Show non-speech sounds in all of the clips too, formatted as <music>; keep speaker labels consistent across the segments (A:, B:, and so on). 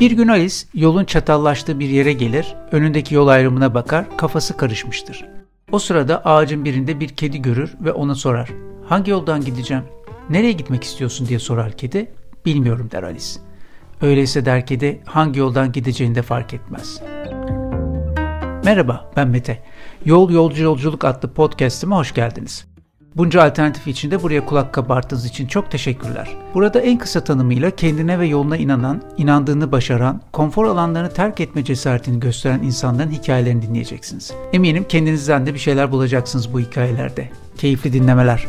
A: Bir gün Alice yolun çatallaştığı bir yere gelir, önündeki yol ayrımına bakar, kafası karışmıştır. O sırada ağacın birinde bir kedi görür ve ona sorar. Hangi yoldan gideceğim? Nereye gitmek istiyorsun diye sorar kedi. Bilmiyorum der Alice. Öyleyse der kedi hangi yoldan gideceğini de fark etmez. Merhaba ben Mete. Yol Yolcu Yolculuk adlı podcast'ime hoş geldiniz. Bunca alternatif içinde buraya kulak kabarttığınız için çok teşekkürler. Burada en kısa tanımıyla kendine ve yoluna inanan, inandığını başaran, konfor alanlarını terk etme cesaretini gösteren insanların hikayelerini dinleyeceksiniz. Eminim kendinizden de bir şeyler bulacaksınız bu hikayelerde. Keyifli dinlemeler.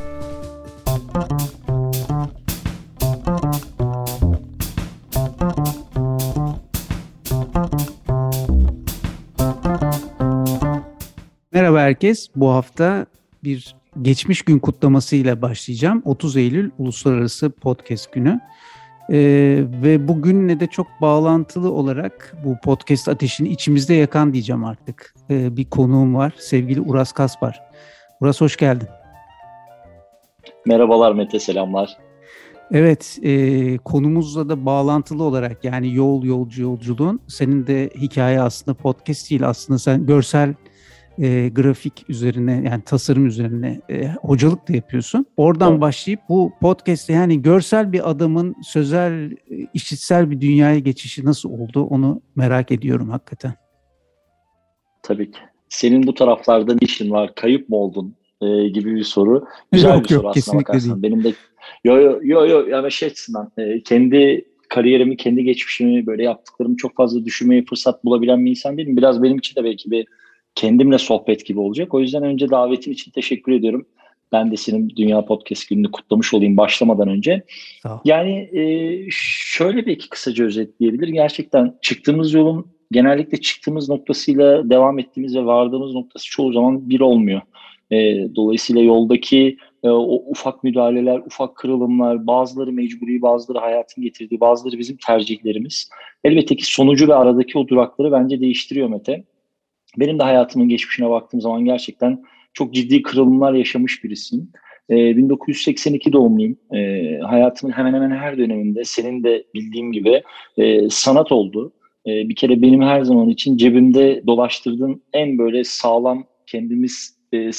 A: Merhaba herkes. Bu hafta bir geçmiş gün kutlamasıyla başlayacağım. 30 Eylül Uluslararası Podcast Günü. Ee, ve bugünle de çok bağlantılı olarak bu podcast ateşini içimizde yakan diyeceğim artık. Ee, bir konuğum var. Sevgili Uras Kaspar. Uras hoş geldin.
B: Merhabalar Mete, selamlar.
A: Evet, e, konumuzla da bağlantılı olarak yani yol yolcu yolculuğun senin de hikaye aslında podcast değil aslında sen görsel e, grafik üzerine yani tasarım üzerine e, hocalık da yapıyorsun. Oradan evet. başlayıp bu podcast'te yani görsel bir adamın sözel, e, işitsel bir dünyaya geçişi nasıl oldu onu merak ediyorum hakikaten.
B: Tabii ki. Senin bu taraflarda ne işin var? Kayıp mı oldun? E, gibi bir soru. Güzel
A: yok,
B: bir soru
A: yok, aslında bakarsan.
B: Değil. Benim de yo yo yo yo yani şey açısından e, kendi kariyerimi, kendi geçmişimi böyle yaptıklarımı çok fazla düşünmeye fırsat bulabilen bir insan değilim. Biraz benim için de belki bir kendimle sohbet gibi olacak. O yüzden önce davetin için teşekkür ediyorum. Ben de senin Dünya Podcast gününü kutlamış olayım başlamadan önce. Yani e, şöyle belki kısaca özetleyebilir. Gerçekten çıktığımız yolun genellikle çıktığımız noktasıyla devam ettiğimiz ve vardığımız noktası çoğu zaman bir olmuyor. E, dolayısıyla yoldaki e, o ufak müdahaleler, ufak kırılımlar, bazıları mecburi, bazıları hayatın getirdiği, bazıları bizim tercihlerimiz. Elbette ki sonucu ve aradaki o durakları bence değiştiriyor Mete. Benim de hayatımın geçmişine baktığım zaman gerçekten çok ciddi kırılımlar yaşamış birisiyim. E, ee, 1982 doğumluyum. E, hayatımın hemen hemen her döneminde senin de bildiğim gibi e, sanat oldu. E, bir kere benim her zaman için cebimde dolaştırdığım en böyle sağlam kendimiz e,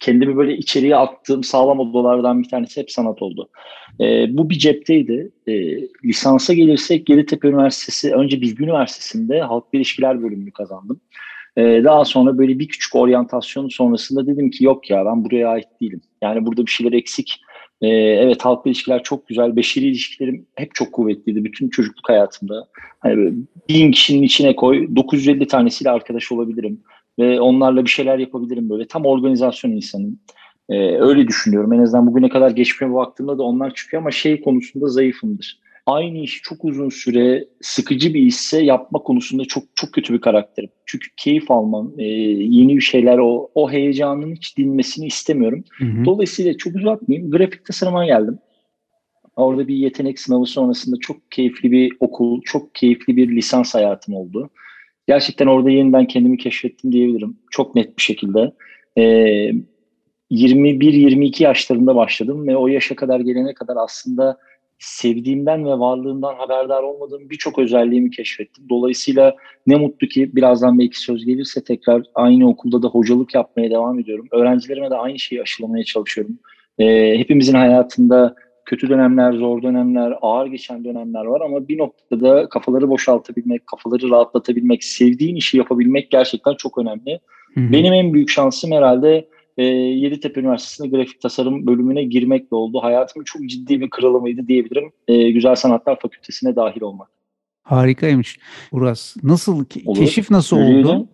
B: kendimi böyle içeriye attığım sağlam odalardan bir tanesi hep sanat oldu. E, bu bir cepteydi. E, lisansa gelirsek Gediktepe Üniversitesi, önce Bilgi Üniversitesi'nde Halk İlişkiler bölümünü kazandım. Ee, daha sonra böyle bir küçük oryantasyon sonrasında dedim ki yok ya ben buraya ait değilim. Yani burada bir şeyler eksik. Ee, evet halkla ilişkiler çok güzel. Beşeri ilişkilerim hep çok kuvvetliydi bütün çocukluk hayatımda. Hani bin kişinin içine koy 950 tanesiyle arkadaş olabilirim. Ve onlarla bir şeyler yapabilirim böyle. Tam organizasyon insanıyım. Ee, öyle düşünüyorum. En azından bugüne kadar geçmeye baktığımda da onlar çıkıyor ama şey konusunda zayıfımdır aynı işi çok uzun süre sıkıcı bir işse yapma konusunda çok çok kötü bir karakterim. Çünkü keyif almam, e, yeni bir şeyler, o, o heyecanın hiç dinmesini istemiyorum. Hı hı. Dolayısıyla çok uzatmayayım. Grafik tasarıma geldim. Orada bir yetenek sınavı sonrasında çok keyifli bir okul, çok keyifli bir lisans hayatım oldu. Gerçekten orada yeniden kendimi keşfettim diyebilirim. Çok net bir şekilde. Ee, 21-22 yaşlarında başladım ve o yaşa kadar gelene kadar aslında sevdiğimden ve varlığından haberdar olmadığım birçok özelliğimi keşfettim. Dolayısıyla ne mutlu ki birazdan belki söz gelirse tekrar aynı okulda da hocalık yapmaya devam ediyorum. Öğrencilerime de aynı şeyi aşılamaya çalışıyorum. E, hepimizin hayatında kötü dönemler, zor dönemler, ağır geçen dönemler var ama bir noktada kafaları boşaltabilmek, kafaları rahatlatabilmek, sevdiğin işi yapabilmek gerçekten çok önemli. Hı-hı. Benim en büyük şansım herhalde e, Yeditepe Üniversitesi'nde grafik tasarım bölümüne girmekle oldu. Hayatımın çok ciddi bir kırılımıydı diyebilirim. E, Güzel Sanatlar Fakültesine dahil olmak.
A: Harikaymış Uras. Nasıl, Olur. keşif nasıl oldu?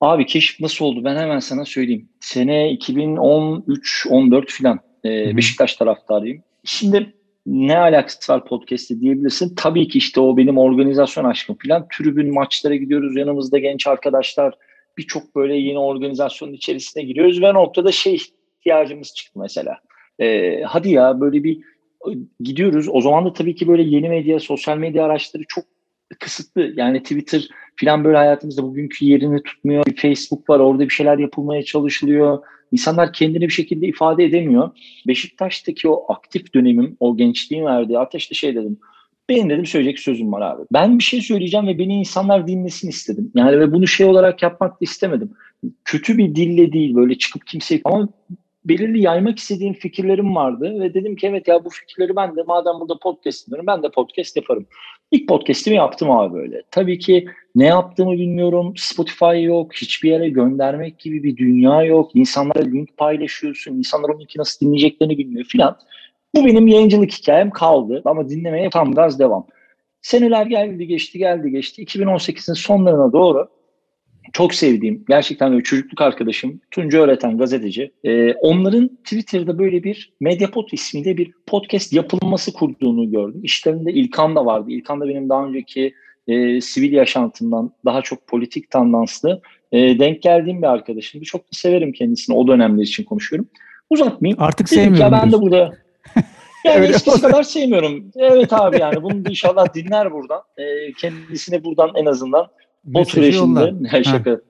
B: Abi keşif nasıl oldu? Ben hemen sana söyleyeyim. Sene 2013-14 filan. E, Beşiktaş taraftarıyım. Şimdi ne alakası var podcast'te diyebilirsin. Tabii ki işte o benim organizasyon aşkım filan. Tribün maçlara gidiyoruz. Yanımızda genç arkadaşlar birçok böyle yeni organizasyonun içerisine giriyoruz ve noktada şey ihtiyacımız çıktı mesela. Ee, hadi ya böyle bir gidiyoruz. O zaman da tabii ki böyle yeni medya, sosyal medya araçları çok kısıtlı. Yani Twitter falan böyle hayatımızda bugünkü yerini tutmuyor. Bir Facebook var orada bir şeyler yapılmaya çalışılıyor. İnsanlar kendini bir şekilde ifade edemiyor. Beşiktaş'taki o aktif dönemim, o gençliğin verdiği ateşte şey dedim benim dedim söyleyecek sözüm var abi. Ben bir şey söyleyeceğim ve beni insanlar dinlesin istedim. Yani ve bunu şey olarak yapmak da istemedim. Kötü bir dille değil böyle çıkıp kimseyi ama belirli yaymak istediğim fikirlerim vardı ve dedim ki evet ya bu fikirleri ben de madem burada podcast yapıyorum ben de podcast yaparım. İlk podcast'imi yaptım abi böyle. Tabii ki ne yaptığımı bilmiyorum. Spotify yok. Hiçbir yere göndermek gibi bir dünya yok. İnsanlara link paylaşıyorsun. İnsanlar o linki nasıl dinleyeceklerini bilmiyor filan. Bu benim yayıncılık hikayem kaldı ama dinlemeye tam gaz devam. Seneler geldi geçti geldi geçti. 2018'in sonlarına doğru çok sevdiğim, gerçekten böyle çocukluk arkadaşım Tunca Öğreten gazeteci. E, onların Twitter'da böyle bir Mediapod ismiyle bir podcast yapılması kurduğunu gördüm. İşlerinde İlkan da vardı. İlkan da benim daha önceki e, sivil yaşantımdan daha çok politik tandanslı e, denk geldiğim bir arkadaşım. Çok da severim kendisini. O dönemler için konuşuyorum. Uzatmayayım.
A: Artık sevmiyorum. Ya
B: ben de burada yani eskisi kadar sevmiyorum. Evet abi yani bunu inşallah dinler buradan. E, kendisine buradan en azından o süreçinde <laughs> şaka.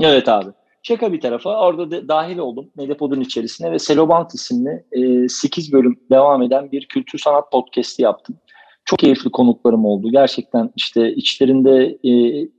B: Evet abi. Şaka bir tarafa orada de, dahil oldum Medepod'un içerisine ve Selobant isimli e, 8 bölüm devam eden bir kültür sanat podcast'i yaptım. Çok keyifli konuklarım oldu. Gerçekten işte içlerinde e,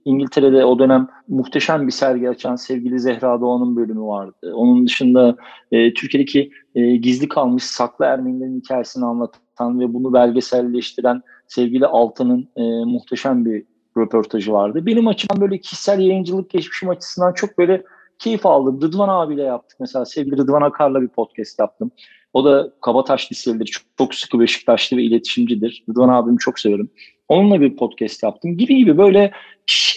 B: İngiltere'de o dönem muhteşem bir sergi açan sevgili Zehra Doğan'ın bölümü vardı. Onun dışında e, Türkiye'deki e, gizli kalmış saklı Ermenilerin hikayesini anlatan ve bunu belgeselleştiren sevgili Altan'ın e, muhteşem bir röportajı vardı. Benim açımdan böyle kişisel yayıncılık geçmişim açısından çok böyle keyif aldım. Rıdvan abiyle yaptık mesela. Sevgili Rıdvan Akar'la bir podcast yaptım. O da Kabataş liselidir. Çok, çok sıkı Beşiktaşlı ve iletişimcidir. Rıdvan abimi çok severim. Onunla bir podcast yaptım. Gibi gibi böyle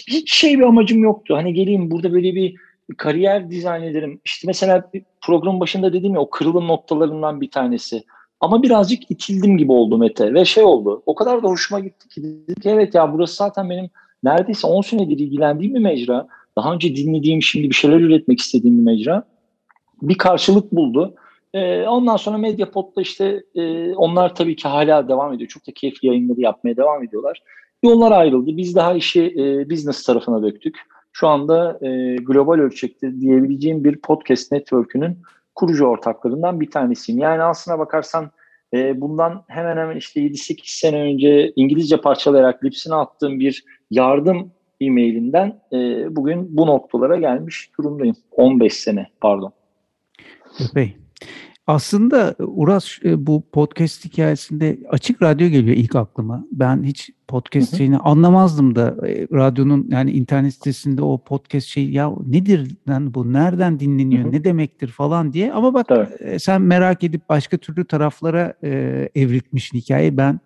B: hiç şey bir amacım yoktu. Hani geleyim burada böyle bir kariyer dizayn ederim. İşte mesela program başında dediğim ya o kırılım noktalarından bir tanesi. Ama birazcık itildim gibi oldu Mete ve şey oldu. O kadar da hoşuma gitti ki dedim ki evet ya burası zaten benim neredeyse 10 senedir ilgilendiğim bir mecra. Daha önce dinlediğim şimdi bir şeyler üretmek istediğim bir mecra. Bir karşılık buldu. Ee, ondan sonra Medyapod'da işte e, onlar tabii ki hala devam ediyor. Çok da keyifli yayınları yapmaya devam ediyorlar. Yollar ayrıldı. Biz daha işi e, business tarafına döktük. Şu anda e, global ölçekte diyebileceğim bir podcast network'ünün kurucu ortaklarından bir tanesiyim. Yani aslına bakarsan e, bundan hemen hemen işte 7-8 sene önce İngilizce parçalayarak Lips'ine attığım bir yardım e-mailinden e, bugün bu noktalara gelmiş durumdayım. 15 sene pardon.
A: Epey. Aslında Uras e, bu podcast hikayesinde açık radyo geliyor ilk aklıma. Ben hiç podcast şeyini anlamazdım da e, radyonun yani internet sitesinde o podcast şey ya nedir lan bu nereden dinleniyor ne demektir falan diye. Ama bak evet. sen merak edip başka türlü taraflara e, evritmişsin hikayeyi. Ben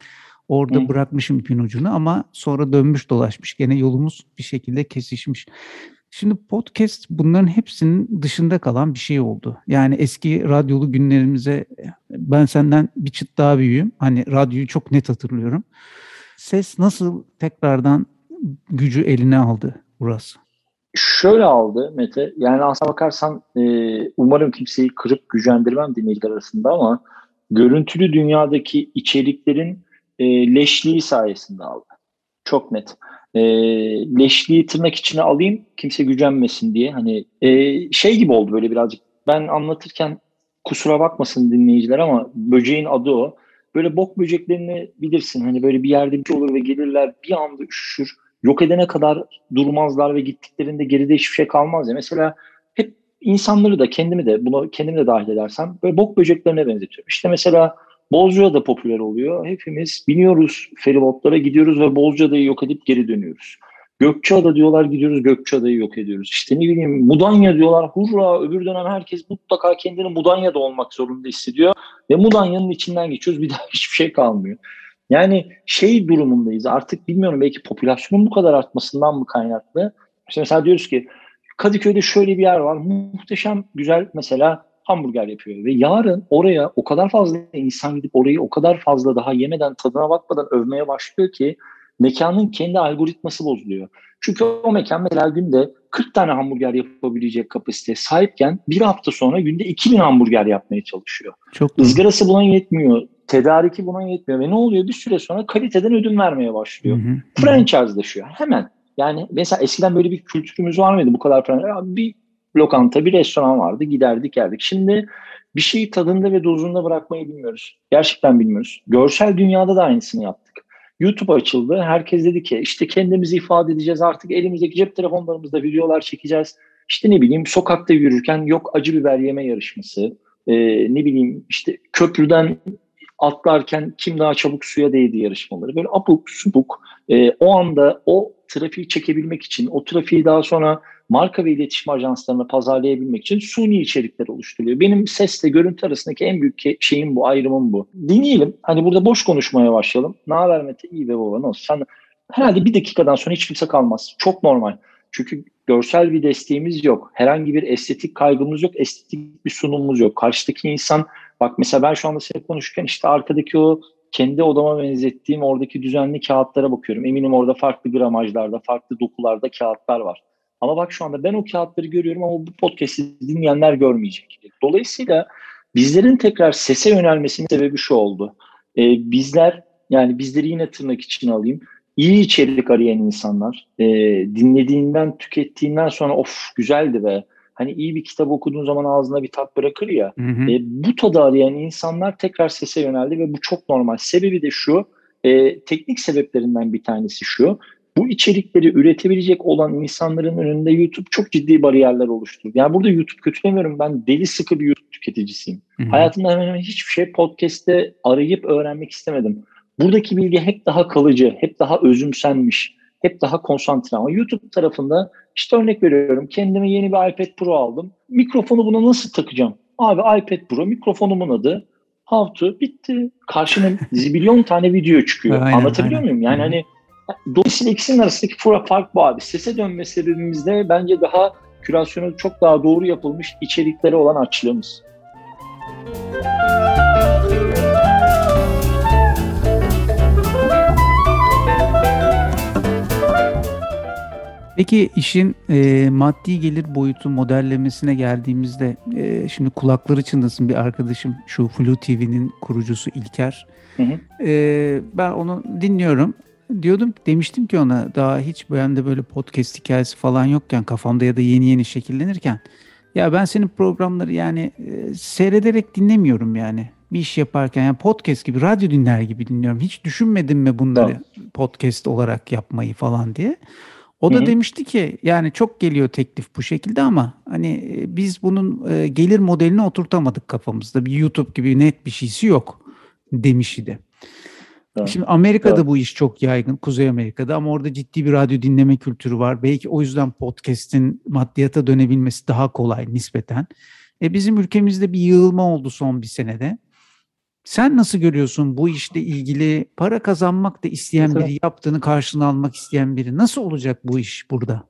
A: orada Hı. bırakmışım ipin ucunu ama sonra dönmüş dolaşmış. Gene yolumuz bir şekilde kesişmiş. Şimdi podcast bunların hepsinin dışında kalan bir şey oldu. Yani eski radyolu günlerimize ben senden bir çıt daha büyüğüm. Hani radyoyu çok net hatırlıyorum. Ses nasıl tekrardan gücü eline aldı burası?
B: Şöyle aldı Mete. Yani aslına bakarsan e, umarım kimseyi kırıp gücendirmem dinleyiciler arasında ama görüntülü dünyadaki içeriklerin e, leşliği sayesinde aldı. Çok net e, leşliği tırnak içine alayım kimse gücenmesin diye. Hani e, şey gibi oldu böyle birazcık. Ben anlatırken kusura bakmasın dinleyiciler ama böceğin adı o. Böyle bok böceklerini bilirsin. Hani böyle bir yerde bir şey olur ve gelirler bir anda üşüşür. Yok edene kadar durmazlar ve gittiklerinde geride hiçbir şey kalmaz ya. Mesela hep insanları da kendimi de bunu kendimi de dahil edersem böyle bok böceklerine benzetiyorum. İşte mesela Bozca da popüler oluyor. Hepimiz biniyoruz feribotlara gidiyoruz ve Bozcaada'yı yok edip geri dönüyoruz. Gökçeada diyorlar gidiyoruz Gökçeada'yı yok ediyoruz. İşte ne bileyim Mudanya diyorlar hurra öbür dönem herkes mutlaka kendini Mudanya'da olmak zorunda hissediyor. Ve Mudanya'nın içinden geçiyoruz bir daha <laughs> hiçbir şey kalmıyor. Yani şey durumundayız artık bilmiyorum belki popülasyonun bu kadar artmasından mı kaynaklı. İşte mesela diyoruz ki Kadıköy'de şöyle bir yer var muhteşem güzel mesela hamburger yapıyor. Ve yarın oraya o kadar fazla insan gidip orayı o kadar fazla daha yemeden tadına bakmadan övmeye başlıyor ki mekanın kendi algoritması bozuluyor. Çünkü o mekan mesela günde 40 tane hamburger yapabilecek kapasiteye sahipken bir hafta sonra günde 2000 hamburger yapmaya çalışıyor. Çok Izgarası buna yetmiyor. Tedariki buna yetmiyor. Ve ne oluyor? Bir süre sonra kaliteden ödün vermeye başlıyor. Hı hı. Franchise'laşıyor. Hemen. Yani mesela eskiden böyle bir kültürümüz var mıydı bu kadar franchise? Bir lokanta, bir restoran vardı. Giderdik geldik. Şimdi bir şeyi tadında ve dozunda bırakmayı bilmiyoruz. Gerçekten bilmiyoruz. Görsel dünyada da aynısını yaptık. YouTube açıldı. Herkes dedi ki işte kendimizi ifade edeceğiz artık elimizdeki cep telefonlarımızda videolar çekeceğiz. İşte ne bileyim sokakta yürürken yok acı biber yeme yarışması. Ee, ne bileyim işte köprüden atlarken kim daha çabuk suya değdi yarışmaları. Böyle abuk subuk e, o anda o trafiği çekebilmek için, o trafiği daha sonra marka ve iletişim ajanslarına pazarlayabilmek için suni içerikler oluşturuyor. Benim sesle görüntü arasındaki en büyük şeyim bu, ayrımım bu. Dinleyelim. Hani burada boş konuşmaya başlayalım. Ne haber Mete? İyi be baba nasıl? Sen herhalde bir dakikadan sonra hiç kimse kalmaz. Çok normal. Çünkü görsel bir desteğimiz yok. Herhangi bir estetik kaygımız yok. Estetik bir sunumumuz yok. Karşıdaki insan bak mesela ben şu anda seninle konuşurken işte arkadaki o kendi odama benzettiğim oradaki düzenli kağıtlara bakıyorum. Eminim orada farklı gramajlarda, farklı dokularda kağıtlar var. Ama bak şu anda ben o kağıtları görüyorum ama bu podcast'i dinleyenler görmeyecek. Dolayısıyla bizlerin tekrar sese yönelmesinin sebebi şu oldu. Ee, bizler yani bizleri yine tırnak için alayım. İyi içerik arayan insanlar e, dinlediğinden, tükettiğinden sonra of güzeldi be. Hani iyi bir kitap okuduğun zaman ağzına bir tat bırakır ya. Hı hı. E, bu tadı arayan insanlar tekrar sese yöneldi ve bu çok normal. Sebebi de şu, e, teknik sebeplerinden bir tanesi şu bu içerikleri üretebilecek olan insanların önünde YouTube çok ciddi bariyerler oluşturdu. Yani burada YouTube kötülemiyorum. Ben deli sıkı bir YouTube tüketicisiyim. Hı-hı. Hayatımda hemen hemen hiçbir şey podcast'te arayıp öğrenmek istemedim. Buradaki bilgi hep daha kalıcı, hep daha özümsenmiş, hep daha konsantre. Ama YouTube tarafında işte örnek veriyorum kendime yeni bir iPad Pro aldım. Mikrofonu buna nasıl takacağım? Abi iPad Pro mikrofonumun adı How to bitti. Karşına <laughs> zibilyon tane video çıkıyor. Aynen, Anlatabiliyor aynen. muyum? Yani Hı-hı. hani Dolayısıyla ikisinin arasındaki fark bu abi. Sese dönme sebebimiz de bence daha kürasyonu çok daha doğru yapılmış içeriklere olan açlığımız.
A: Peki işin e, maddi gelir boyutu modellemesine geldiğimizde e, şimdi kulakları çınlasın bir arkadaşım şu Flu TV'nin kurucusu İlker. Hı hı. E, ben onu dinliyorum diyordum demiştim ki ona daha hiç ben de böyle podcast hikayesi falan yokken kafamda ya da yeni yeni şekillenirken ya ben senin programları yani e, seyrederek dinlemiyorum yani bir iş yaparken yani podcast gibi radyo dinler gibi dinliyorum. Hiç düşünmedim mi bunları tamam. podcast olarak yapmayı falan diye. O da Hı-hı. demişti ki yani çok geliyor teklif bu şekilde ama hani e, biz bunun e, gelir modelini oturtamadık kafamızda. Bir YouTube gibi net bir şeysi yok demiş idi. Şimdi Amerika'da evet. bu iş çok yaygın, Kuzey Amerika'da ama orada ciddi bir radyo dinleme kültürü var. Belki o yüzden podcast'in maddiyata dönebilmesi daha kolay nispeten. E bizim ülkemizde bir yığılma oldu son bir senede. Sen nasıl görüyorsun bu işle ilgili para kazanmak da isteyen biri, yaptığını karşılığını almak isteyen biri? Nasıl olacak bu iş burada?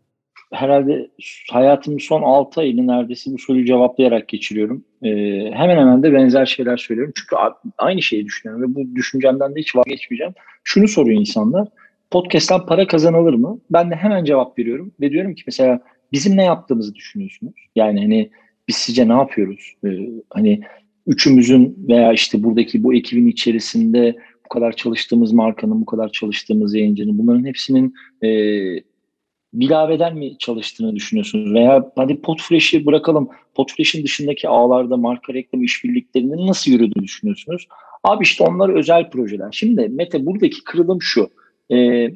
B: Herhalde hayatımın son 6 ayını neredeyse bu soruyu cevaplayarak geçiriyorum. Ee, hemen hemen de benzer şeyler söylüyorum. Çünkü aynı şeyi düşünüyorum ve bu düşüncemden de hiç vazgeçmeyeceğim. Şunu soruyor insanlar. Podcast'tan para kazanılır mı? Ben de hemen cevap veriyorum ve diyorum ki mesela bizim ne yaptığımızı düşünüyorsunuz? Yani hani biz sizce ne yapıyoruz? Ee, hani üçümüzün veya işte buradaki bu ekibin içerisinde bu kadar çalıştığımız markanın, bu kadar çalıştığımız yayıncının bunların hepsinin e, bilaveden mi çalıştığını düşünüyorsunuz? Veya hadi Podfresh'i bırakalım. Podfresh'in dışındaki ağlarda marka reklam işbirliklerinin nasıl yürüdüğünü düşünüyorsunuz? Abi işte onlar özel projeler. Şimdi Mete buradaki kırılım şu. Ee,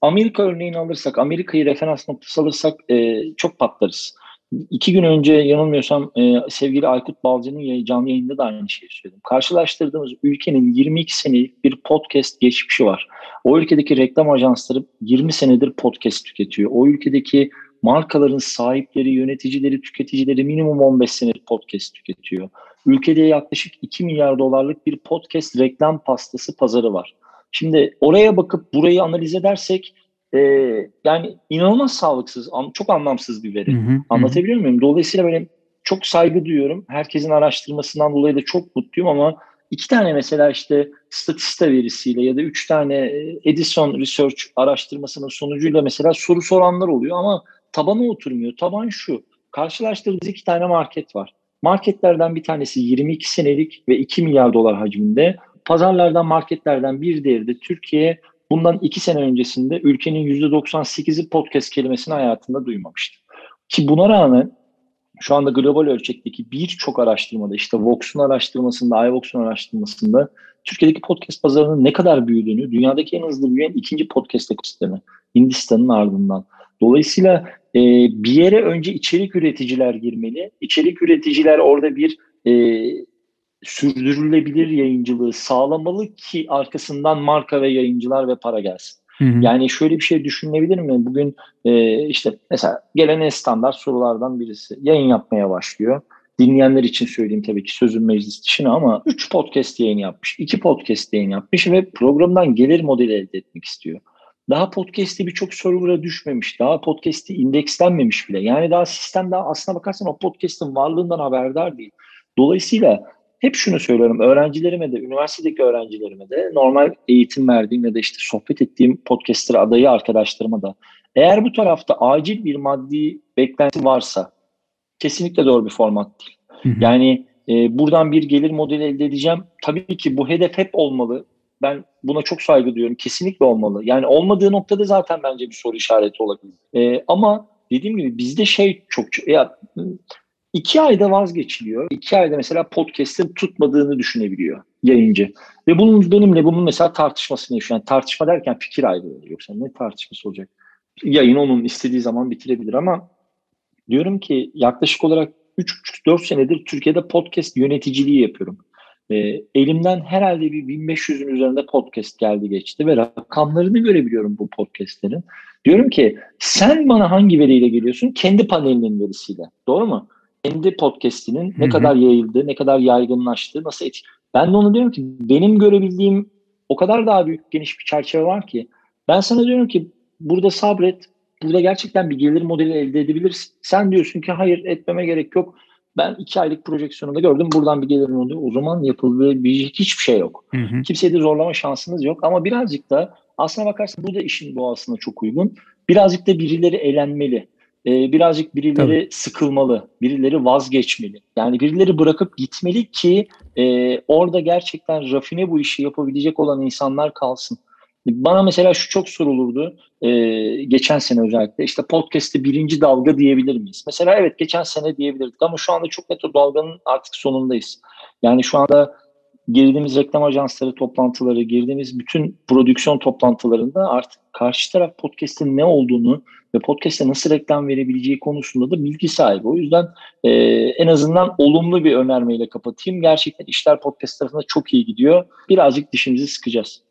B: Amerika örneğini alırsak, Amerika'yı referans noktası alırsak e, çok patlarız. İki gün önce yanılmıyorsam e, sevgili Aykut Balcı'nın canlı yayında da aynı şeyi söyledim. Karşılaştırdığımız ülkenin 22 senelik bir podcast geçmişi var. O ülkedeki reklam ajansları 20 senedir podcast tüketiyor. O ülkedeki markaların sahipleri, yöneticileri, tüketicileri minimum 15 senedir podcast tüketiyor. Ülkede yaklaşık 2 milyar dolarlık bir podcast reklam pastası pazarı var. Şimdi oraya bakıp burayı analiz edersek e, yani inanılmaz sağlıksız, çok anlamsız bir veri. Hı hı, Anlatabiliyor hı. muyum? Dolayısıyla böyle çok saygı duyuyorum. Herkesin araştırmasından dolayı da çok mutluyum ama iki tane mesela işte statista verisiyle ya da üç tane e, Edison Research araştırmasının sonucuyla mesela soru soranlar oluyor ama tabana oturmuyor. Taban şu. Karşılaştırdığımız iki tane market var. Marketlerden bir tanesi 22 senelik ve 2 milyar dolar hacminde. Pazarlardan, marketlerden bir diğeri de Türkiye bundan iki sene öncesinde ülkenin %98'i podcast kelimesini hayatında duymamıştı. Ki buna rağmen şu anda global ölçekteki birçok araştırmada işte Vox'un araştırmasında, iVox'un araştırmasında Türkiye'deki podcast pazarının ne kadar büyüdüğünü, dünyadaki en hızlı büyüyen ikinci podcast ekosistemi Hindistan'ın ardından. Dolayısıyla e, bir yere önce içerik üreticiler girmeli. İçerik üreticiler orada bir e, sürdürülebilir yayıncılığı sağlamalı ki arkasından marka ve yayıncılar ve para gelsin. Hı hı. Yani şöyle bir şey düşünülebilir mi? Bugün e, işte mesela gelen en standart sorulardan birisi. Yayın yapmaya başlıyor. Dinleyenler için söyleyeyim tabii ki sözün meclis dışına ama 3 podcast yayın yapmış, 2 podcast yayın yapmış ve programdan gelir modeli elde etmek istiyor. Daha podcast'i birçok server'a düşmemiş. Daha podcast'i indekslenmemiş bile. Yani daha sistem daha aslına bakarsan o podcast'in varlığından haberdar değil. Dolayısıyla hep şunu söylüyorum öğrencilerime de, üniversitedeki öğrencilerime de, normal eğitim verdiğim ya da işte sohbet ettiğim podcaster adayı arkadaşlarıma da eğer bu tarafta acil bir maddi beklenti varsa kesinlikle doğru bir format değil. Hı hı. Yani e, buradan bir gelir modeli elde edeceğim. Tabii ki bu hedef hep olmalı. Ben buna çok saygı duyuyorum. Kesinlikle olmalı. Yani olmadığı noktada zaten bence bir soru işareti olabilir. E, ama dediğim gibi bizde şey çok ya iki ayda vazgeçiliyor. İki ayda mesela podcast'in tutmadığını düşünebiliyor yayıncı. Ve bunun benimle bunun mesela tartışmasını yaşıyor. Yani tartışma derken fikir ayrılığı. Yoksa ne tartışması olacak? Yayın onun istediği zaman bitirebilir ama diyorum ki yaklaşık olarak 3-4 senedir Türkiye'de podcast yöneticiliği yapıyorum. E, elimden herhalde bir 1500'ün üzerinde podcast geldi geçti ve rakamlarını görebiliyorum bu podcastlerin. Diyorum ki sen bana hangi veriyle geliyorsun? Kendi panelinin verisiyle. Doğru mu? Kendi podcast'inin ne kadar yayıldı, ne kadar yaygınlaştı, nasıl etki. Ben de onu diyorum ki benim görebildiğim o kadar daha büyük geniş bir çerçeve var ki ben sana diyorum ki burada sabret, burada gerçekten bir gelir modeli elde edebilirsin. Sen diyorsun ki hayır etmeme gerek yok ben iki aylık projeksiyonunda gördüm. Buradan bir gelirim oluyor. O zaman yapılabilecek hiçbir şey yok. Hı hı. Kimseyi de zorlama şansınız yok. Ama birazcık da aslına bakarsan bu da işin doğasına çok uygun. Birazcık da birileri eğlenmeli. Ee, birazcık birileri Tabii. sıkılmalı. Birileri vazgeçmeli. Yani birileri bırakıp gitmeli ki e, orada gerçekten rafine bu işi yapabilecek olan insanlar kalsın. Bana mesela şu çok sorulurdu e, geçen sene özellikle işte podcast'te birinci dalga diyebilir miyiz? Mesela evet geçen sene diyebilirdik ama şu anda çok net o dalganın artık sonundayız. Yani şu anda girdiğimiz reklam ajansları toplantıları, girdiğimiz bütün prodüksiyon toplantılarında artık karşı taraf podcast'in ne olduğunu ve podcast'e nasıl reklam verebileceği konusunda da bilgi sahibi. O yüzden e, en azından olumlu bir önermeyle kapatayım. Gerçekten işler podcast tarafında çok iyi gidiyor. Birazcık dişimizi sıkacağız.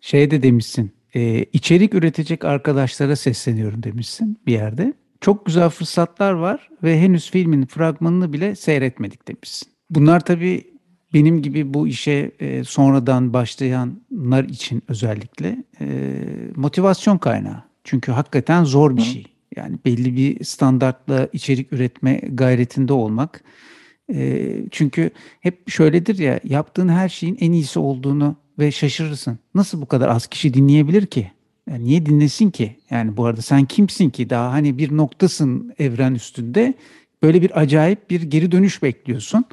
A: Şey de demişsin, e, içerik üretecek arkadaşlara sesleniyorum demişsin bir yerde. Çok güzel fırsatlar var ve henüz filmin fragmanını bile seyretmedik demişsin. Bunlar tabii benim gibi bu işe e, sonradan başlayanlar için özellikle e, motivasyon kaynağı. Çünkü hakikaten zor bir şey. Yani belli bir standartla içerik üretme gayretinde olmak. E, çünkü hep şöyledir ya yaptığın her şeyin en iyisi olduğunu ve şaşırırsın. Nasıl bu kadar az kişi dinleyebilir ki? Yani niye dinlesin ki? Yani bu arada sen kimsin ki? Daha hani bir noktasın evren üstünde. Böyle bir acayip bir geri dönüş bekliyorsun.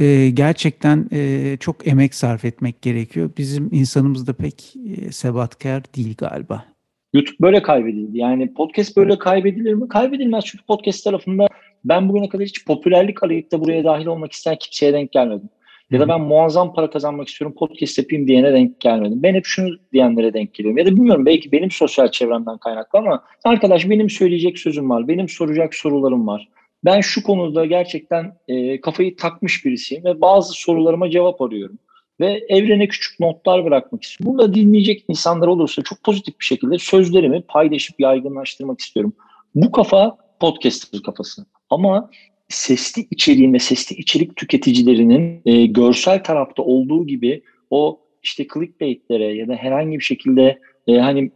A: Ee, gerçekten e, çok emek sarf etmek gerekiyor. Bizim insanımız da pek e, sebatkar değil galiba.
B: YouTube böyle kaybedildi. Yani podcast böyle kaybedilir mi? Kaybedilmez çünkü podcast tarafında ben bugüne kadar hiç popülerlik arayıp da buraya dahil olmak isteyen kimseye denk gelmedim. Ya da ben muazzam para kazanmak istiyorum podcast yapayım diyene denk gelmedim. Ben hep şunu diyenlere denk geliyorum. Ya da bilmiyorum belki benim sosyal çevremden kaynaklı ama arkadaş benim söyleyecek sözüm var. Benim soracak sorularım var. Ben şu konuda gerçekten e, kafayı takmış birisiyim ve bazı sorularıma cevap arıyorum. Ve evrene küçük notlar bırakmak istiyorum. Burada dinleyecek insanlar olursa çok pozitif bir şekilde sözlerimi paylaşıp yaygınlaştırmak istiyorum. Bu kafa podcaster kafası. Ama sesli içeriğin ve sesli içerik tüketicilerinin e, görsel tarafta olduğu gibi o işte clickbait'lere ya da herhangi bir şekilde e, hani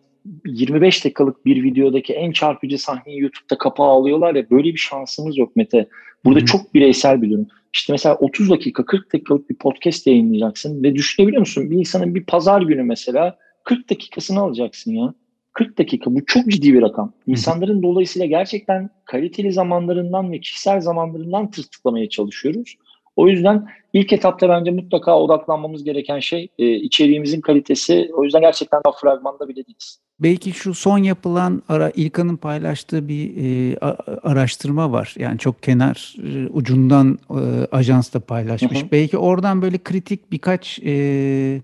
B: 25 dakikalık bir videodaki en çarpıcı sahneyi YouTube'da kapağı alıyorlar ya böyle bir şansımız yok Mete. Burada hmm. çok bireysel bir durum. İşte mesela 30 dakika 40 dakikalık bir podcast yayınlayacaksın ve düşünebiliyor musun? Bir insanın bir pazar günü mesela 40 dakikasını alacaksın ya. 40 dakika bu çok ciddi bir rakam. İnsanların dolayısıyla gerçekten kaliteli zamanlarından ve kişisel zamanlarından tırtıklamaya çalışıyoruz. O yüzden ilk etapta bence mutlaka odaklanmamız gereken şey e, içeriğimizin kalitesi. O yüzden gerçekten daha fragmanda bile değiliz.
A: Belki şu son yapılan ara, İlkan'ın paylaştığı bir e, araştırma var. Yani çok kenar e, ucundan e, ajans da paylaşmış. Hı hı. Belki oradan böyle kritik birkaç e,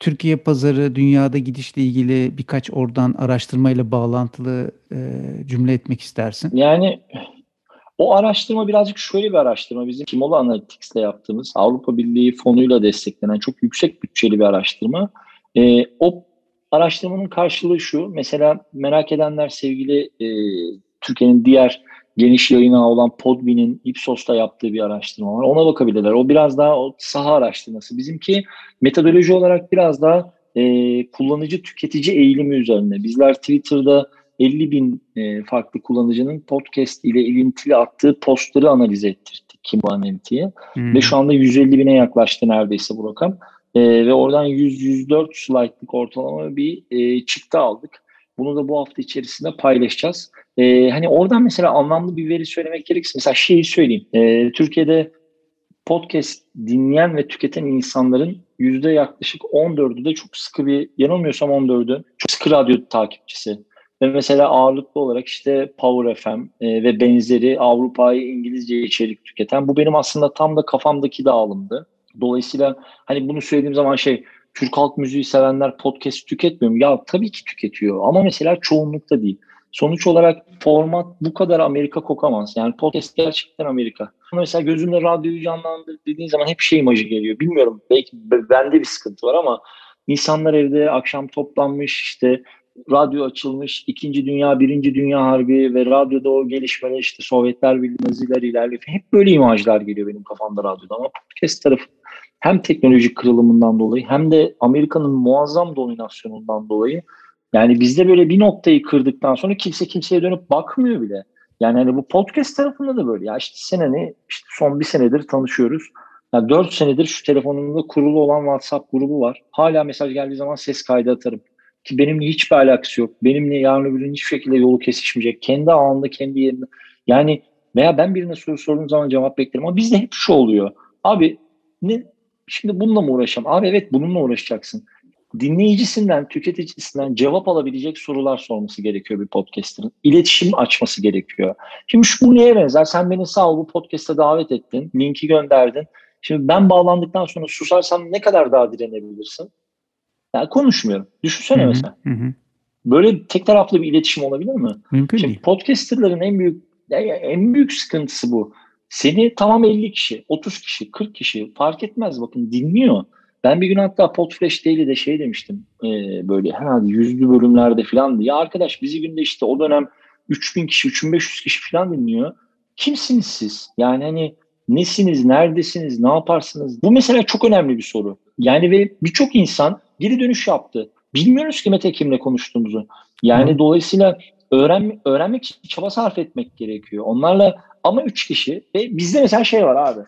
A: Türkiye pazarı, dünyada gidişle ilgili birkaç oradan araştırmayla bağlantılı e, cümle etmek istersin.
B: Yani o araştırma birazcık şöyle bir araştırma. Bizim Kimola Analytics'te yaptığımız Avrupa Birliği fonuyla desteklenen çok yüksek bütçeli bir araştırma. E, o araştırmanın karşılığı şu. Mesela merak edenler sevgili e, Türkiye'nin diğer geniş yayına olan Podbean'in Ipsos'ta yaptığı bir araştırma var. Ona bakabilirler. O biraz daha o saha araştırması. Bizimki metodoloji olarak biraz daha e, kullanıcı tüketici eğilimi üzerine. Bizler Twitter'da 50 bin e, farklı kullanıcının podcast ile ilintili attığı postları analiz ettirdik Kimbo Analytics'e. Hmm. Ve şu anda 150 bine yaklaştı neredeyse bu rakam. E, ve oradan 100-104 slide'lık ortalama bir e, çıktı aldık. Bunu da bu hafta içerisinde paylaşacağız. E, hani oradan mesela anlamlı bir veri söylemek gerekirse mesela şeyi söyleyeyim. E, Türkiye'de podcast dinleyen ve tüketen insanların yüzde yaklaşık 14'ü de çok sıkı bir yanılmıyorsam 14'ü çok sıkı radyo takipçisi. Ve mesela ağırlıklı olarak işte Power FM e, ve benzeri Avrupa'yı İngilizce içerik tüketen. Bu benim aslında tam da kafamdaki dağılımdı. Dolayısıyla hani bunu söylediğim zaman şey Türk halk müziği sevenler podcast tüketmiyor mu? Ya tabii ki tüketiyor ama mesela çoğunlukta değil. Sonuç olarak format bu kadar Amerika kokamaz. Yani podcast gerçekten Amerika. Mesela gözümde radyoyu canlandır dediğin zaman hep şey imajı geliyor. Bilmiyorum belki bende bir sıkıntı var ama insanlar evde akşam toplanmış işte radyo açılmış, İkinci Dünya, Birinci Dünya Harbi ve radyoda o gelişmeler işte Sovyetler Birliği, Naziler ilerliyor. Hep böyle imajlar geliyor benim kafamda radyoda ama podcast tarafı hem teknolojik kırılımından dolayı hem de Amerika'nın muazzam dominasyonundan dolayı yani bizde böyle bir noktayı kırdıktan sonra kimse kimseye dönüp bakmıyor bile. Yani hani bu podcast tarafında da böyle. Ya işte sene ne? İşte son bir senedir tanışıyoruz. Yani dört senedir şu telefonumda kurulu olan WhatsApp grubu var. Hala mesaj geldiği zaman ses kaydı atarım. Ki benimle hiçbir alakası yok. Benimle yarın öbür gün hiçbir şekilde yolu kesişmeyecek. Kendi anında, kendi yerinde. Yani veya ben birine soru sorduğum zaman cevap beklerim. Ama bizde hep şu oluyor. Abi ne, şimdi bununla mı uğraşacağım? Abi evet bununla uğraşacaksın. Dinleyicisinden, tüketicisinden cevap alabilecek sorular sorması gerekiyor bir podcaster'ın. İletişim açması gerekiyor. Şimdi şu neye benzer? Sen beni sağ ol bu podcast'a davet ettin. Linki gönderdin. Şimdi ben bağlandıktan sonra susarsam ne kadar daha direnebilirsin? Yani konuşmuyorum. Düşünsene hı-hı, mesela. Hı-hı. Böyle tek taraflı bir iletişim olabilir mi? Mümkün Şimdi değil. podcasterların en büyük en büyük sıkıntısı bu. Seni tamam 50 kişi, 30 kişi, 40 kişi fark etmez bakın dinliyor. Ben bir gün hatta Podfresh Daily'de şey demiştim e, böyle herhalde yüzlü bölümlerde falan diye. Arkadaş bizi günde işte o dönem 3000 kişi, 3500 kişi falan dinliyor. Kimsiniz siz? Yani hani nesiniz, neredesiniz, ne yaparsınız? Bu mesela çok önemli bir soru. Yani ve birçok insan geri dönüş yaptı. Bilmiyoruz ki Mete kimle konuştuğumuzu. Yani Hı. dolayısıyla öğren, öğrenmek için çaba sarf etmek gerekiyor. Onlarla ama üç kişi ve bizde mesela şey var abi.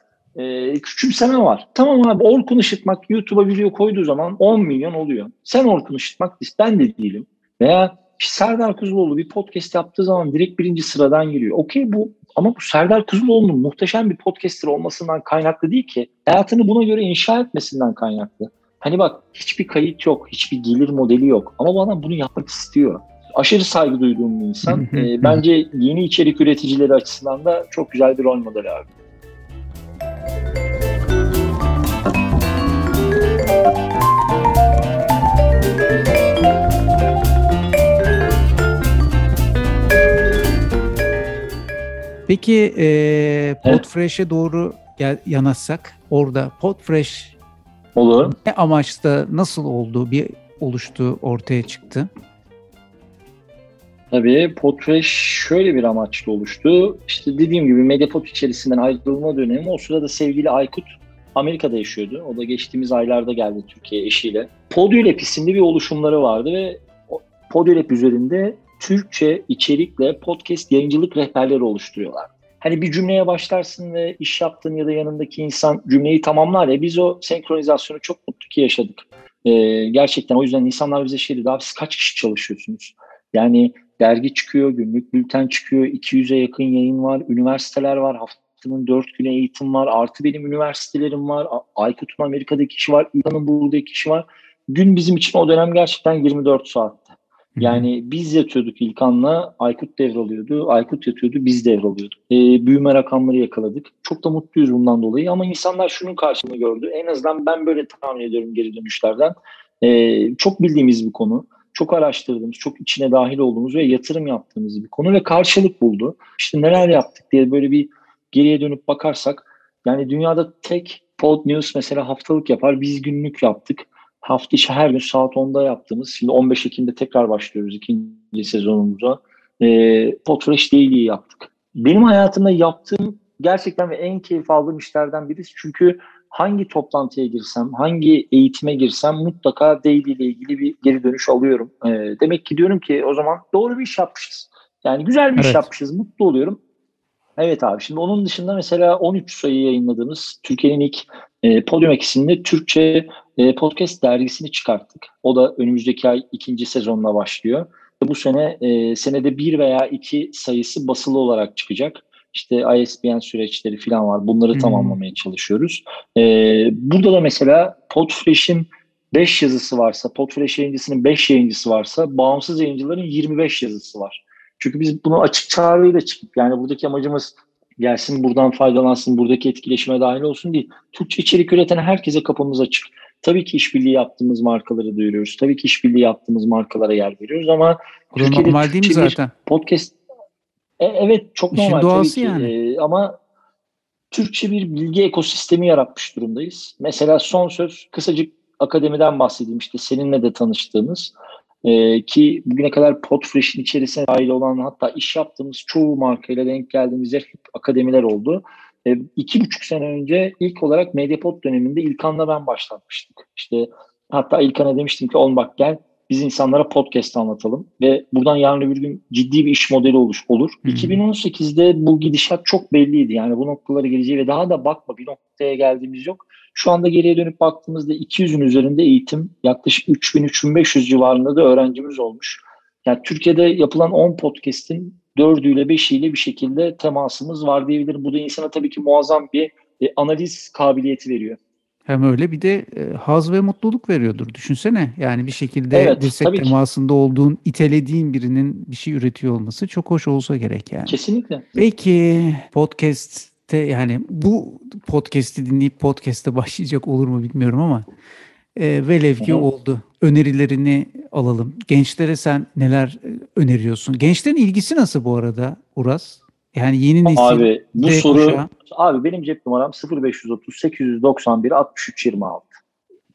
B: E, küçümseme var. Tamam abi Orkun Işıtmak YouTube'a video koyduğu zaman 10 milyon oluyor. Sen Orkun Işıtmak ben de değilim. Veya Serdar Kuzuloğlu bir podcast yaptığı zaman direkt birinci sıradan giriyor. Okey bu ama bu Serdar Kuzuloğlu'nun muhteşem bir podcaster olmasından kaynaklı değil ki. Hayatını buna göre inşa etmesinden kaynaklı. Hani bak hiçbir kayıt yok, hiçbir gelir modeli yok. Ama bu adam bunu yapmak istiyor. Aşırı saygı duyduğum bir insan. e, bence yeni içerik üreticileri açısından da çok güzel bir rol model abi.
A: Peki e, Podfresh'e doğru gel, yanaşsak orada Podfresh Olur. ne amaçta nasıl oldu bir oluştu ortaya çıktı?
B: Tabii Podfresh şöyle bir amaçla oluştu. İşte dediğim gibi Mediapod içerisinden ayrılma dönemi o sırada sevgili Aykut Amerika'da yaşıyordu. O da geçtiğimiz aylarda geldi Türkiye eşiyle. Podiolab isimli bir oluşumları vardı ve Podiolab üzerinde Türkçe içerikle podcast yayıncılık rehberleri oluşturuyorlar. Hani bir cümleye başlarsın ve iş yaptığın ya da yanındaki insan cümleyi tamamlar ya biz o senkronizasyonu çok mutlu ki yaşadık. Ee, gerçekten o yüzden insanlar bize şey dedi abi siz kaç kişi çalışıyorsunuz? Yani dergi çıkıyor, günlük bülten çıkıyor, 200'e yakın yayın var, üniversiteler var, haftanın 4 güne eğitim var, artı benim üniversitelerim var, Aykut'un Amerika'daki kişi var, İlhan'ın buradaki kişi var. Gün bizim için o dönem gerçekten 24 saatte. Yani biz yatıyorduk İlkan'la, Aykut devralıyordu. Aykut yatıyordu, biz devralıyorduk. E, büyüme rakamları yakaladık. Çok da mutluyuz bundan dolayı ama insanlar şunun karşılığını gördü. En azından ben böyle tahmin ediyorum geri dönüşlerden. E, çok bildiğimiz bir konu. Çok araştırdığımız, çok içine dahil olduğumuz ve yatırım yaptığımız bir konu ve karşılık buldu. İşte neler yaptık diye böyle bir geriye dönüp bakarsak yani dünyada tek Pod News mesela haftalık yapar. Biz günlük yaptık hafta içi her gün saat 10'da yaptığımız, şimdi 15 Ekim'de tekrar başlıyoruz ikinci sezonumuza. E, Podfresh Daily yaptık. Benim hayatımda yaptığım gerçekten ve en keyif aldığım işlerden birisi. Çünkü hangi toplantıya girsem, hangi eğitime girsem mutlaka daily ile ilgili bir geri dönüş alıyorum. E, demek ki diyorum ki o zaman doğru bir iş yapmışız. Yani güzel bir evet. iş yapmışız, mutlu oluyorum. Evet abi şimdi onun dışında mesela 13 sayı yayınladığımız Türkiye'nin ilk e, Podium isimli Türkçe e, podcast dergisini çıkarttık. O da önümüzdeki ay ikinci sezonla başlıyor. Bu sene e, senede bir veya iki sayısı basılı olarak çıkacak. İşte ISBN süreçleri falan var. Bunları hmm. tamamlamaya çalışıyoruz. E, burada da mesela Podfresh'in 5 yazısı varsa, Podfresh yayıncısının 5 yayıncısı varsa bağımsız yayıncıların 25 yazısı var. Çünkü biz bunu açık çağrıyla çıkıp yani buradaki amacımız gelsin buradan faydalansın, buradaki etkileşime dahil olsun değil. Türkçe içerik üreten herkese kapımız açık. Tabii ki işbirliği yaptığımız markaları duyuruyoruz. Tabii ki işbirliği yaptığımız markalara yer veriyoruz ama
A: Bu Türkiye'de normal değil mi zaten?
B: Podcast e, evet çok İşin normal tabii ki. Yani. E, ama Türkçe bir bilgi ekosistemi yaratmış durumdayız. Mesela son söz kısacık akademiden bahsedeyim işte seninle de tanıştığımız. Ee, ki bugüne kadar Podfresh'in içerisine dahil olan hatta iş yaptığımız çoğu markayla denk geldiğimiz yer akademiler oldu. Ee, iki buçuk sene önce ilk olarak Mediapod döneminde İlkan'la ben başlatmıştık. İşte hatta İlkan'a demiştim ki oğlum bak gel biz insanlara podcast anlatalım ve buradan yarın öbür gün ciddi bir iş modeli olur. olur. Hmm. 2018'de bu gidişat çok belliydi. Yani bu noktalara geleceği ve daha da bakma bir noktaya geldiğimiz yok. Şu anda geriye dönüp baktığımızda 200'ün üzerinde eğitim yaklaşık 3000-3500 civarında da öğrencimiz olmuş. Yani Türkiye'de yapılan 10 podcast'in 4'üyle 5'iyle bir şekilde temasımız var diyebilirim. Bu da insana tabii ki muazzam bir e, analiz kabiliyeti veriyor.
A: Hem öyle bir de e, haz ve mutluluk veriyordur. Düşünsene yani bir şekilde evet, dirsek temasında olduğun, itelediğin birinin bir şey üretiyor olması çok hoş olsa gerek yani.
B: Kesinlikle.
A: Peki podcast podcast'te yani bu podcast'i dinleyip podcast'e başlayacak olur mu bilmiyorum ama e, velev ki oldu. Önerilerini alalım. Gençlere sen neler e, öneriyorsun? Gençlerin ilgisi nasıl bu arada Uras? Yani yeni nesil
B: Abi bu soru kuşağı. abi benim cep numaram 0530 891 63 26.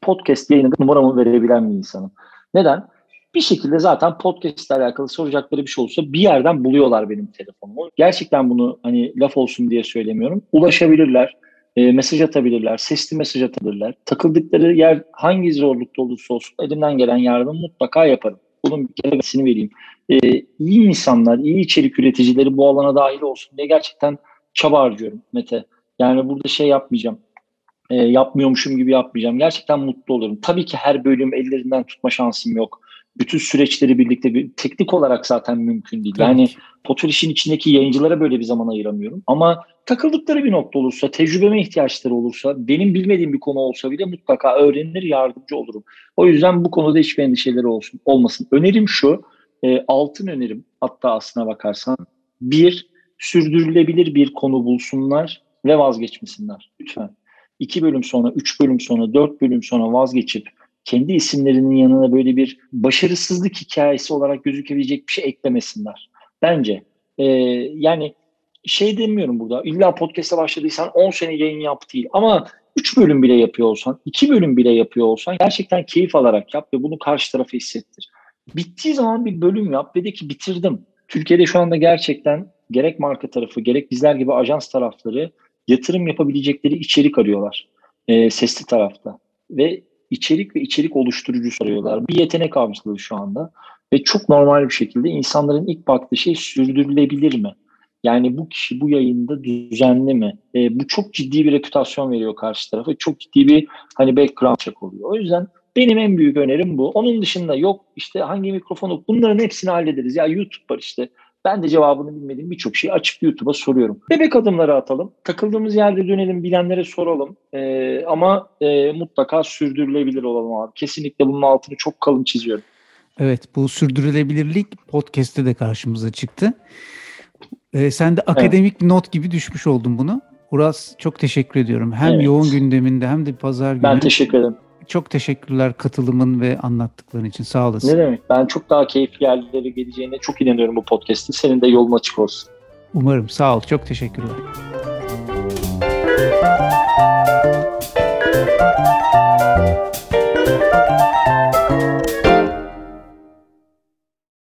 B: Podcast yayınında numaramı verebilen bir insanım. Neden? bir şekilde zaten podcast ile alakalı soracakları bir şey olursa bir yerden buluyorlar benim telefonumu. Gerçekten bunu hani laf olsun diye söylemiyorum. Ulaşabilirler, e, mesaj atabilirler, sesli mesaj atabilirler. Takıldıkları yer hangi zorlukta olursa olsun elimden gelen yardımı mutlaka yaparım. Bunun bir keresini vereyim. E, iyi insanlar, iyi içerik üreticileri bu alana dahil olsun diye gerçekten çaba harcıyorum Mete. Yani burada şey yapmayacağım. E, yapmıyormuşum gibi yapmayacağım. Gerçekten mutlu olurum. Tabii ki her bölüm ellerinden tutma şansım yok bütün süreçleri birlikte bir, teknik olarak zaten mümkün değil. Yani Potter işin içindeki yayıncılara böyle bir zaman ayıramıyorum. Ama takıldıkları bir nokta olursa, tecrübeme ihtiyaçları olursa, benim bilmediğim bir konu olsa bile mutlaka öğrenir, yardımcı olurum. O yüzden bu konuda hiçbir endişeleri olsun, olmasın. Önerim şu, e, altın önerim hatta aslına bakarsan. Bir, sürdürülebilir bir konu bulsunlar ve vazgeçmesinler. Lütfen. İki bölüm sonra, üç bölüm sonra, dört bölüm sonra vazgeçip kendi isimlerinin yanına böyle bir başarısızlık hikayesi olarak gözükebilecek bir şey eklemesinler. Bence. Ee, yani şey demiyorum burada. İlla podcast'a başladıysan 10 sene yayın yap değil. Ama 3 bölüm bile yapıyor olsan, 2 bölüm bile yapıyor olsan gerçekten keyif alarak yap ve bunu karşı tarafa hissettir. Bittiği zaman bir bölüm yap ve de ki bitirdim. Türkiye'de şu anda gerçekten gerek marka tarafı gerek bizler gibi ajans tarafları yatırım yapabilecekleri içerik arıyorlar. E, sesli tarafta. Ve içerik ve içerik oluşturucu arıyorlar. Bir yetenek avcılığı şu anda. Ve çok normal bir şekilde insanların ilk baktığı şey sürdürülebilir mi? Yani bu kişi bu yayında düzenli mi? E, bu çok ciddi bir reputasyon veriyor karşı tarafa. Çok ciddi bir hani background check oluyor. O yüzden benim en büyük önerim bu. Onun dışında yok işte hangi mikrofonu bunların hepsini hallederiz. Ya YouTube var işte. Ben de cevabını bilmediğim birçok şeyi açıp YouTube'a soruyorum. Bebek adımları atalım. Takıldığımız yerde dönelim, bilenlere soralım. Ee, ama e, mutlaka sürdürülebilir olalım abi. Kesinlikle bunun altını çok kalın çiziyorum.
A: Evet bu sürdürülebilirlik podcast'te de karşımıza çıktı. Ee, sen de akademik evet. not gibi düşmüş oldun bunu. Uras çok teşekkür ediyorum. Hem evet. yoğun gündeminde hem de pazar günü.
B: Ben teşekkür ederim.
A: Çok teşekkürler katılımın ve anlattıkların için. Sağ olasın.
B: Ne demek? Ben çok daha keyifli yerlere geleceğine çok inanıyorum bu podcast'in. Senin de yolun açık olsun.
A: Umarım. Sağ ol. Çok teşekkürler.